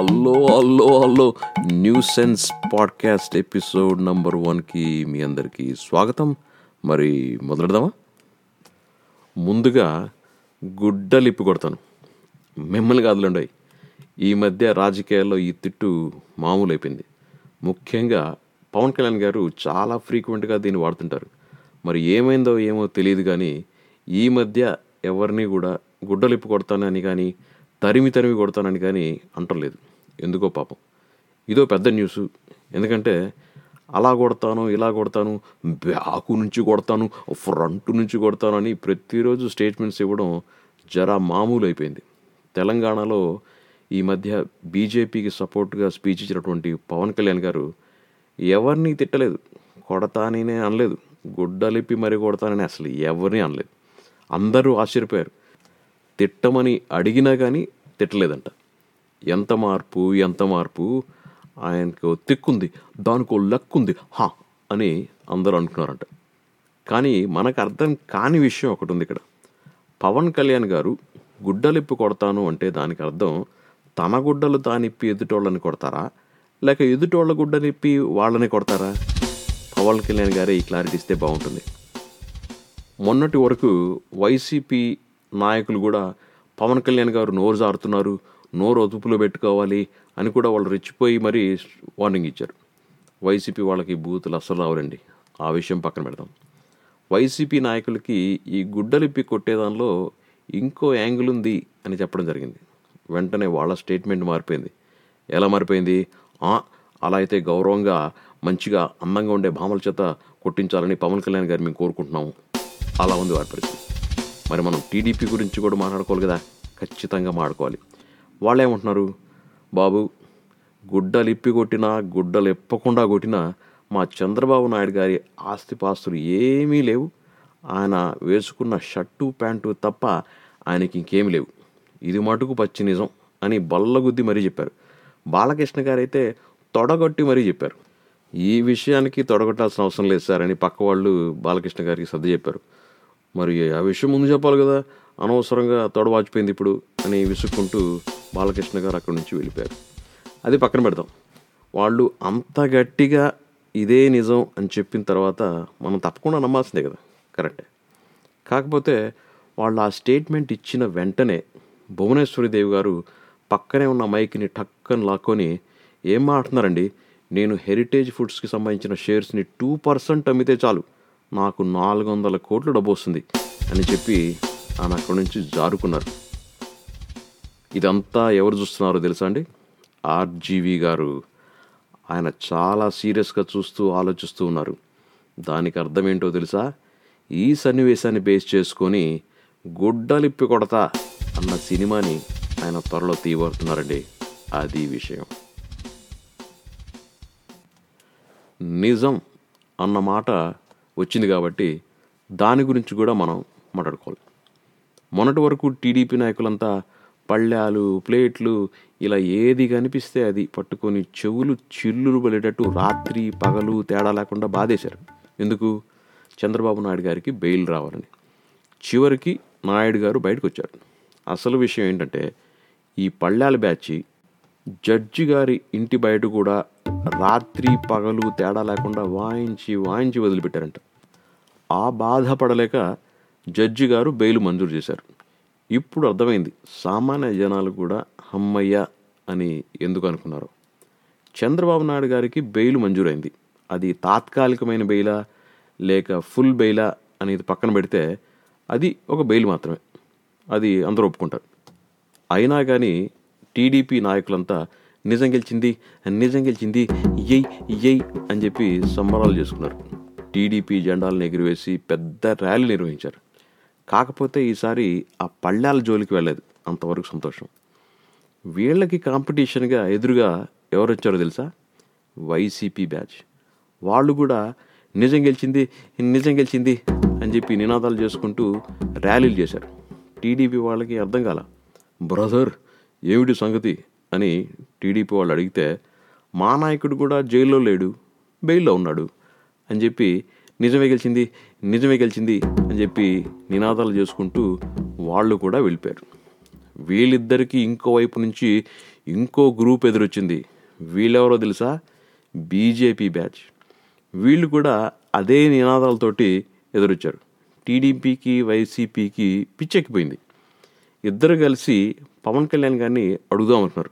Hello hello hello. New sense podcast episode number వన్కి మీ అందరికీ స్వాగతం. మరి మొదలెడదామా? ముందుగా గుడ్డలిప్పి కొడతాను. మిమ్మల్ని కాదులండి ఈ మధ్య రాజకీయాల్లో ఈ తిట్టు మామూలు అయిపోయింది ముఖ్యంగా పవన్ కళ్యాణ్ గారు చాలా ఫ్రీక్వెంట్గా దీన్ని వాడుతుంటారు. మరి ఏమైందో ఏమో తెలియదు కానీ ఈ మధ్య ఎవరిని కూడా గుడ్డలిప్పి కొడతానని కానీ తరిమి తరిమి కొడతానని కానీ అంటలేదు. ఎందుకో పాపం. ఇదో పెద్ద న్యూస్ ఎందుకంటే అలా కొడతాను ఇలా కొడతాను బ్యాకు నుంచి కొడతాను ఫ్రంట్ నుంచి కొడతాను అని ప్రతిరోజు స్టేట్మెంట్స్ ఇవ్వడం జరా మామూలు అయిపోయింది తెలంగాణలో ఈ మధ్య బీజేపీకి సపోర్ట్గా స్పీచ్ ఇచ్చినటువంటి పవన్ కళ్యాణ్ గారు ఎవరిని తిట్టలేదు. కొడతాననే అనలేదు. గుడ్డలిప్పి మరి కొడతానని అసలు ఎవరిని అనలేదు. అందరూ ఆశ్చర్యపోయారు. తిట్టమని అడిగినా కానీ తిట్టలేదంట. ఎంత మార్పు ఎంత మార్పు? ఆయనకు తిక్కుంది దానికో లక్కుంది. హా! అని అందరూ అనుకున్నారంట. కానీ మనకు అర్థం కాని విషయం ఒకటి ఉంది ఇక్కడ. పవన్ కళ్యాణ్ గారు గుడ్డలిప్పి కొడతాను అంటే దానికి అర్థం తన గుడ్డలు తానిప్పి ఎదుటోళ్ళని కొడతారా? లేక ఎదుటోళ్ళ గుడ్డనిప్పి వాళ్ళని కొడతారా? పవన్ కళ్యాణ్ గారే ఈ క్లారిటీ ఇస్తే బాగుంటుంది. మొన్నటి వరకు వైసీపీ నాయకులు కూడా పవన్ కళ్యాణ్ గారు నోరు జారుతున్నారు నోరు అదుపులో పెట్టుకోవాలి అని కూడా వాళ్ళు రెచ్చిపోయి మరీ వార్నింగ్ ఇచ్చారు. వైసీపీ వాళ్ళకి బూతులు అస్సలు రావులండి ఆ విషయం పక్కన పెడదాం. వైసీపీ నాయకులకి ఈ గుడ్డలిప్పి కొట్టేదానిలో ఇంకో యాంగిల్ ఉంది అని చెప్పడం జరిగింది. వెంటనే వాళ్ళ స్టేట్మెంట్ మారిపోయింది. ఎలా మారిపోయింది? "ఆ, అలా అయితే గౌరవంగా మంచిగా అందంగా ఉండే భామల చేత కొట్టించాలని పవన్ కళ్యాణ్ గారు మేము కోరుకుంటున్నాము. అలా ఉంది వారి పరిస్థితి. మరి మనం టీడీపీ గురించి కూడా మాట్లాడుకోవాలి కదా? ఖచ్చితంగా మాట్లాడుకోవాలి. వాళ్ళు ఏమంటున్నారు బాబు గుడ్డలు ఇప్పి కొట్టినా గుడ్డలు ఎప్పకుండా కొట్టినా మా చంద్రబాబు నాయుడు గారి ఆస్తిపాస్తులు ఏమీ లేవు. ఆయన వేసుకున్న షర్టు ప్యాంటు తప్ప ఆయనకి ఇంకేమీ లేవు. ఇది మటుకు పచ్చి నిజం అని బల్లగుద్ది మరీ చెప్పారు. బాలకృష్ణ గారు అయితే తొడగొట్టి మరీ చెప్పారు. ఈ విషయానికి తొడగొట్టాల్సిన అవసరం లేదు సార్ అని పక్క వాళ్ళు బాలకృష్ణ గారికి సర్ది చెప్పారు. మరి ఆ విషయం ముందు చెప్పాలి కదా. అనవసరంగా తొడవాచిపోయింది ఇప్పుడు. అని విసుక్కుంటూ బాలకృష్ణ గారు అక్కడి నుంచి వెళ్ళిపోయారు. అది పక్కన పెడదాం. వాళ్ళు అంత గట్టిగా ఇదే నిజం అని చెప్పిన తర్వాత మనం తప్పకుండా నమ్మాల్సిందే కదా. కరెక్టే. కాకపోతే వాళ్ళు ఆ స్టేట్మెంట్ ఇచ్చిన వెంటనే భువనేశ్వరిదేవి గారు పక్కనే ఉన్న మైక్ని టక్కని లాక్కొని ఏం మాట్లాడుతున్నారండి? నేను హెరిటేజ్ ఫుడ్స్కి సంబంధించిన షేర్స్ని టూ పర్సెంట్ అమ్మితే చాలు. నాకు నాలుగు వందల కోట్లు డబ్బు వస్తుంది అని చెప్పి ఆయన అక్కడి నుంచి జారుకున్నారు. ఇదంతా ఎవరు చూస్తున్నారో తెలుసా అండి? ఆర్జీవి గారు. ఆయన చాలా సీరియస్గా చూస్తూ ఆలోచిస్తూ ఉన్నారు. దానికి అర్థం ఏంటో తెలుసా? ఈ సన్నివేశాన్ని బేస్ చేసుకొని గుడ్డలిప్పి కొడతా అన్న సినిమాని ఆయన త్వరలో తీయబడుతున్నారండి అది విషయం. నిజం అన్న మాట వచ్చింది కాబట్టి దాని గురించి కూడా మనం మాట్లాడుకోవాలి. మొన్నటి వరకు టీడీపీ నాయకులంతా పళ్ళాలు ప్లేట్లు ఇలా ఏది కనిపిస్తే అది పట్టుకొని చెవులు చిల్లులు పడేటట్టు రాత్రి పగలు తేడా లేకుండా బాధేశారు. ఎందుకు? చంద్రబాబు నాయుడు గారికి బెయిల్ రావాలని. చివరికి నాయుడు గారు బయటకు వచ్చారు అసలు విషయం ఏంటంటే ఈ పళ్ళాల బ్యాచ్ జడ్జి గారి ఇంటి బయట కూడా రాత్రి పగలు తేడా లేకుండా వాయించి వాయించి వదిలిపెట్టారంట. ఆ బాధపడలేక జడ్జి గారు బెయిల్ మంజూరు చేశారు. ఇప్పుడు అర్థమైంది. సామాన్య జనాలు కూడా హమ్మయ్య అని ఎందుకు అనుకున్నారు? చంద్రబాబు నాయుడు గారికి బెయిల్ మంజూరైంది. అది తాత్కాలికమైన బెయిలా లేక ఫుల్ బెయిలా అనేది పక్కన పెడితే అది ఒక బెయిల్ మాత్రమే. అది అందరూ ఒప్పుకుంటారు. అయినా కానీ టీడీపీ నాయకులంతా నిజం గెలిచింది నిజం గెలిచింది ఎయ్ ఎయ్ అని చెప్పి సంబరాలు చేసుకున్నారు. టీడీపీ జెండాలను ఎగురవేసి పెద్ద ర్యాలీ నిర్వహించారు. కాకపోతే ఈసారి ఆ పళ్ళాల జోలికి వెళ్ళలేదు. అంతవరకు సంతోషం. వీళ్ళకి కాంపిటీషన్గా ఎదురుగా ఎవరు వచ్చారో తెలుసా? YCP batch. వాళ్ళు కూడా నిజం గెలిచింది నిజం గెలిచింది అని చెప్పి నినాదాలు చేసుకుంటూ ర్యాలీలు చేశారు. టీడీపీ వాళ్ళకి అర్థం కాల. బ్రదర్ ఏమిటి సంగతి? అని టీడీపీ వాళ్ళు అడిగితే మా నాయకుడు కూడా జైల్లో లేడు బెయిల్లో ఉన్నాడు అని చెప్పి నిజమే గెలిచింది నిజమే గెలిచింది అని చెప్పి నినాదాలు చేసుకుంటూ వాళ్ళు కూడా వెళ్ళిపోయారు. వీళ్ళిద్దరికీ ఇంకో వైపు నుంచి ఇంకో గ్రూప్ ఎదురొచ్చింది. వీళ్ళెవరో తెలుసా? BJP batch. వీళ్ళు కూడా అదే నినాదాలతోటి ఎదురొచ్చారు. టీడీపీకి వైసీపీకి పిచ్చెక్కిపోయింది. ఇద్దరు కలిసి పవన్ కళ్యాణ్ గారిని అడుగుదామంటున్నారు.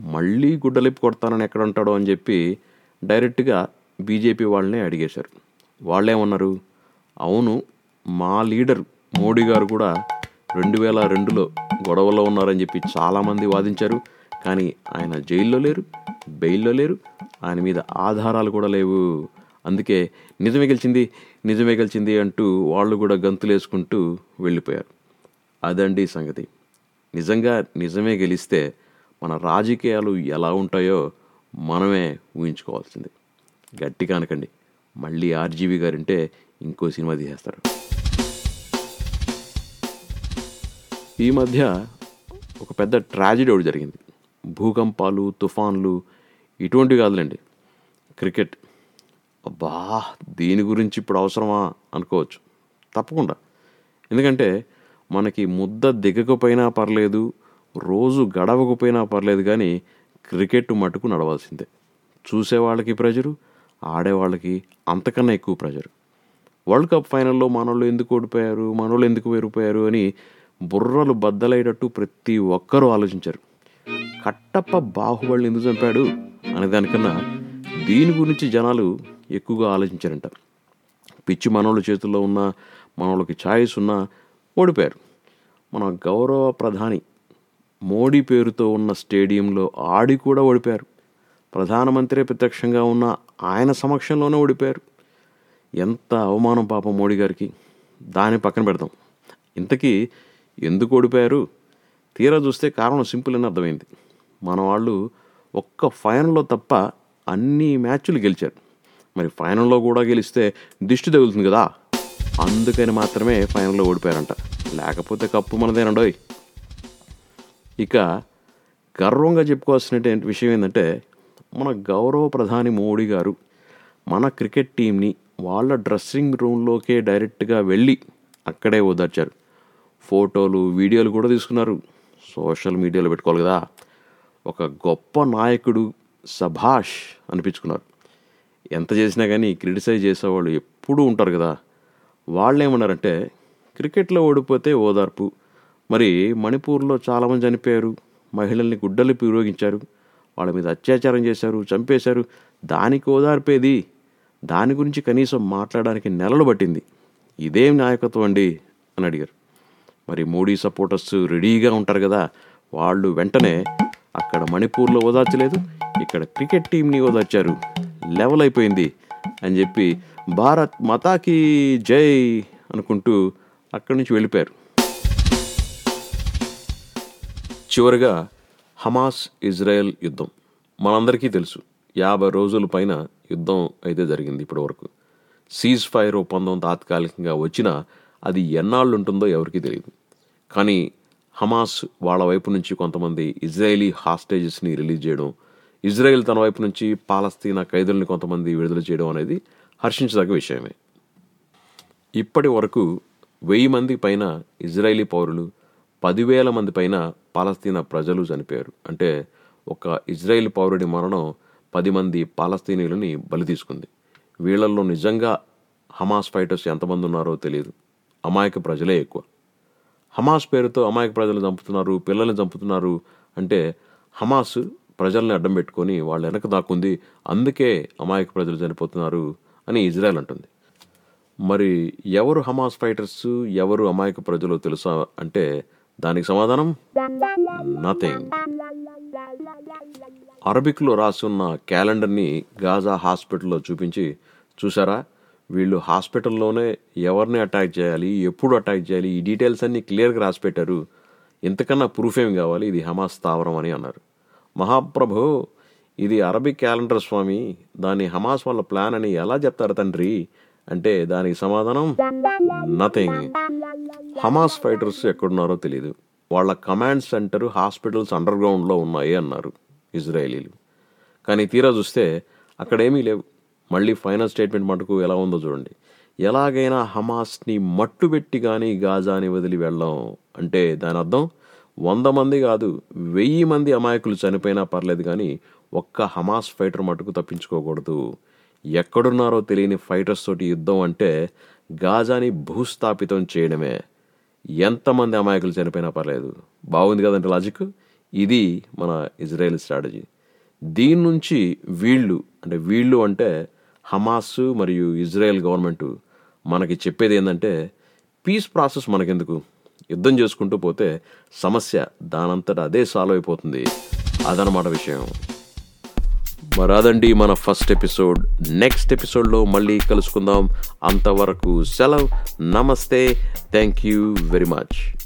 మళ్ళీ గుడ్డలిప్పి కొడతానని ఎక్కడ ఉంటాడో అని చెప్పి డైరెక్ట్గా బీజేపీ వాళ్ళనే అడిగేశారు. వాళ్ళేమన్నారు? అవును మా లీడర్ మోడీ గారు కూడా రెండు వేల రెండులో గొడవలో ఉన్నారని చెప్పి చాలామంది వాదించారు. కానీ ఆయన జైల్లో లేరు బెయిల్లో లేరు ఆయన మీద ఆధారాలు కూడా లేవు. అందుకే నిజమే గెలిచింది నిజమే గెలిచింది అంటూ వాళ్ళు కూడా గంతులేసుకుంటూ వెళ్ళిపోయారు. అదండి సంగతి. నిజంగా నిజమే గెలిస్తే మన రాజకీయాలు ఎలా ఉంటాయో మనమే ఊహించుకోవాల్సింది. గట్టిగా అనకండి మళ్ళీ ఆర్జీవి గారంటే ఇంకో సినిమా తీసేస్తారు. ఈ మధ్య ఒక పెద్ద ట్రాజిడీ ఒకటి జరిగింది. భూకంపాలు తుఫాన్లు ఇటువంటివి కాదులేండి. క్రికెట్. అబ్బా దీని గురించి ఇప్పుడు అవసరమా అనుకోవచ్చు. తప్పకుండా. ఎందుకంటే మనకి ముద్ద దిగకపోయినా పర్లేదు రోజు గడవకపోయినా పర్లేదు కానీ క్రికెట్ మటుకు నడవాల్సిందే. చూసేవాళ్ళకి ప్రెజరు ఆడేవాళ్ళకి అంతకన్నా ఎక్కువ ప్రెజరు. వరల్డ్ కప్ ఫైనల్లో మనోళ్ళు ఎందుకు ఓడిపోయారు మనోళ్ళు ఎందుకు వేరిపోయారు అని బుర్రలు బద్దలయ్యేటట్టు ప్రతి ఒక్కరూ ఆలోచించారు. కట్టప్ప బాహుబలిని ఎందుకు చంపాడు అనే దానికన్నా దీని గురించి జనాలు ఎక్కువగా ఆలోచించారంట. పిచ్చి మనోళ్ళ చేతుల్లో ఉన్న మనోళ్ళకి ఛాయిస్ ఉన్నా ఓడిపోయారు. మన గౌరవ ప్రధాని మోడీ పేరుతో ఉన్న స్టేడియంలో ఆడి కూడా ఓడిపోయారు. ప్రధానమంత్రి ప్రత్యక్షంగా ఉన్న ఆయన సమక్షంలోనే ఓడిపోయారు. ఎంత అవమానం పాపం మోడీ గారికి దాన్ని పక్కన పెడదాం. ఇంతకీ ఎందుకు ఓడిపోయారు? తీరా చూస్తే కారణం సింపుల్ అని అర్థమైంది. మన వాళ్ళు ఒక్క ఫైనల్లో తప్ప అన్ని మ్యాచ్లు గెలిచారు. మరి ఫైనల్లో కూడా గెలిస్తే దిష్టి తగులుతుంది కదా. అందుకని మాత్రమే ఫైనల్లో ఓడిపోయారంట. లేకపోతే కప్పు మనదేనండోయ్. ఇక గర్వంగా చెప్పుకోవాల్సిన విషయం ఏంటంటే మన గౌరవ ప్రధాని మోడీ గారు మన క్రికెట్ టీంని వాళ్ళ డ్రెస్సింగ్ రూమ్లోకే డైరెక్ట్గా వెళ్ళి అక్కడే ఓదార్చారు. ఫోటోలు వీడియోలు కూడా తీసుకున్నారు. సోషల్ మీడియాలో పెట్టుకోవాలి కదా. ఒక గొప్ప నాయకుడు సభాష్ అనిపించుకున్నారు. ఎంత చేసినా కానీ క్రిటిసైజ్ చేసేవాళ్ళు ఎప్పుడూ ఉంటారు కదా. వాళ్ళు ఏమన్నారంటే క్రికెట్లో ఓడిపోతే ఓదార్పు. మరి మణిపూర్లో చాలామంది చనిపోయారు. మహిళల్ని గుడ్డలు ఉపయోగించారు వాళ్ళ మీద అత్యాచారం చేశారు చంపేశారు. దానికి ఓదార్పేది దాని గురించి కనీసం మాట్లాడడానికి నెలలు పట్టింది. ఇదేం నాయకత్వం అండి అని అడిగారు. మరి మోడీ సపోర్టర్స్ రెడీగా ఉంటారు కదా వాళ్ళు వెంటనే అక్కడ మణిపూర్లో ఓదార్చలేదు ఇక్కడ క్రికెట్ టీంని ఓదార్చారు. లెవెల్ అయిపోయింది అని చెప్పి భారత్ మతాకి జై అనుకుంటూ అక్కడి నుంచి వెళ్ళిపోయారు. చివరిగా హమాస్ ఇజ్రాయెల్ యుద్ధం మనందరికీ తెలుసు. యాభై రోజుల పైన యుద్ధం అయితే జరిగింది ఇప్పటి వరకు సీజ్ ఫైర్ ఒప్పందం తాత్కాలికంగా వచ్చినా అది ఎన్నాళ్ళు ఉంటుందో ఎవరికీ తెలియదు కానీ హమాస్ వాళ్ళ వైపు నుంచి కొంతమంది ఇజ్రాయేలీ హాస్టేజెస్ని రిలీజ్ చేయడం ఇజ్రాయెల్ తన వైపు నుంచి పాలస్తీనా ఖైదుల్ని కొంతమంది విడుదల చేయడం అనేది హర్షించదగ్గ విషయమే. ఇప్పటి వరకు వెయ్యి మంది పైన ఇజ్రాయేలీ పౌరులు పదివేల మంది పైన పాలస్తీనా ప్రజలు చనిపోయారు. అంటే ఒక ఇజ్రాయేల్ పౌరుడి మరణం పది మంది పాలస్తీనీయులని బలి తీసుకుంది. వీళ్ళల్లో నిజంగా హమాస్ ఫైటర్స్ ఎంతమంది ఉన్నారో తెలియదు అమాయక ప్రజలే ఎక్కువ. హమాస్ పేరుతో అమాయక ప్రజలు చంపుతున్నారు పిల్లల్ని చంపుతున్నారు అంటే హమాస్ ప్రజల్ని అడ్డం పెట్టుకొని వాళ్ళ వెనక దాక్కుంది అందుకే అమాయక ప్రజలు చనిపోతున్నారు అని ఇజ్రాయెల్ అంటుంది. మరి ఎవరు హమాస్ ఫైటర్స్ ఎవరు అమాయక ప్రజలు తెలుసా అంటే దానికి సమాధానం? నథింగ్. అరబిక్లో రాసున్న క్యాలెండర్ని గాజా హాస్పిటల్లో చూపించి చూసారా? వీళ్ళు హాస్పిటల్లోనే ఎవరిని అటాక్ చేయాలి ఎప్పుడు అటాక్ చేయాలి ఈ డీటెయిల్స్ అన్ని క్లియర్గా రాసి పెట్టారు. ఇంతకన్నా ప్రూఫ్ ఏం కావాలి? ఇది హమాస్ స్థావరం అని అన్నారు. మహాప్రభు ఇది అరబిక్ క్యాలెండర్ స్వామి దాన్ని హమాస్ వాళ్ళ ప్లాన్ అని ఎలా చెప్తారు తండ్రి? అంటే దానికి సమాధానం నథింగ్. హమాస్ ఫైటర్స్ ఎక్కడున్నారో తెలియదు వాళ్ళ కమాండ్ సెంటర్ హాస్పిటల్స్ అండర్ గ్రౌండ్లో ఉన్నాయి అన్నారు. ఇజ్రాయేలీలు. కానీ తీరా చూస్తే అక్కడేమీ లేవు. మళ్ళీ ఫైనల్ స్టేట్మెంట్ మటుకు ఎలా ఉందో చూడండి. ఎలాగైనా హమాస్ని మట్టుబెట్టి కానీ గాజాని వదిలి వెళ్ళాం అంటే దాని అర్థం వంద మంది కాదు వెయ్యి మంది అమాయకులు చనిపోయినా పర్లేదు కానీ ఒక్క హమాస్ ఫైటర్ మటుకు తప్పించుకోకూడదు. ఎక్కడున్నారో తెలియని ఫైటర్స్ తోటి యుద్ధం అంటే గాజాని భూస్థాపితం చేయడమే. ఎంతమంది అమాయకులు చనిపోయినా పర్లేదు. బాగుంది కదంటే లాజిక్? ఇది మన ఇజ్రాయెల్ స్ట్రాటజీ. దీని నుంచి వీళ్ళు అంటే వీళ్ళు అంటే హమాస్ మరియు ఇజ్రాయెల్ గవర్నమెంట్ మనకి చెప్పేది ఏంటంటే పీస్ ప్రాసెస్ మనకెందుకు? యుద్ధం చేసుకుంటూ పోతే సమస్య దానంతట అదే సాల్వ్ అయిపోతుంది. అదనమాట విషయం. మరి అదండి మన ఫస్ట్ ఎపిసోడ్ నెక్స్ట్ ఎపిసోడ్లో మళ్ళీ కలుసుకుందాం. అంతవరకు సెలవు. నమస్తే. Thank you very much